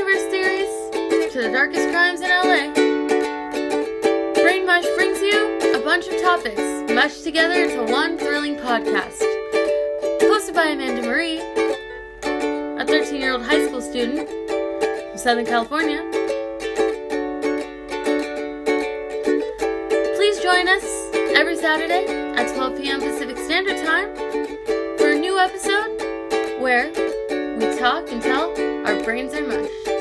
Universe to the darkest crimes in LA. Brain Mush brings you a bunch of topics mushed together into one thrilling podcast. Hosted by Amanda Marie, a 13 year old high school student from Southern California. Please join us every Saturday at 12 p.m. Pacific Standard Time for a new episode where we talk and tell brains are mush.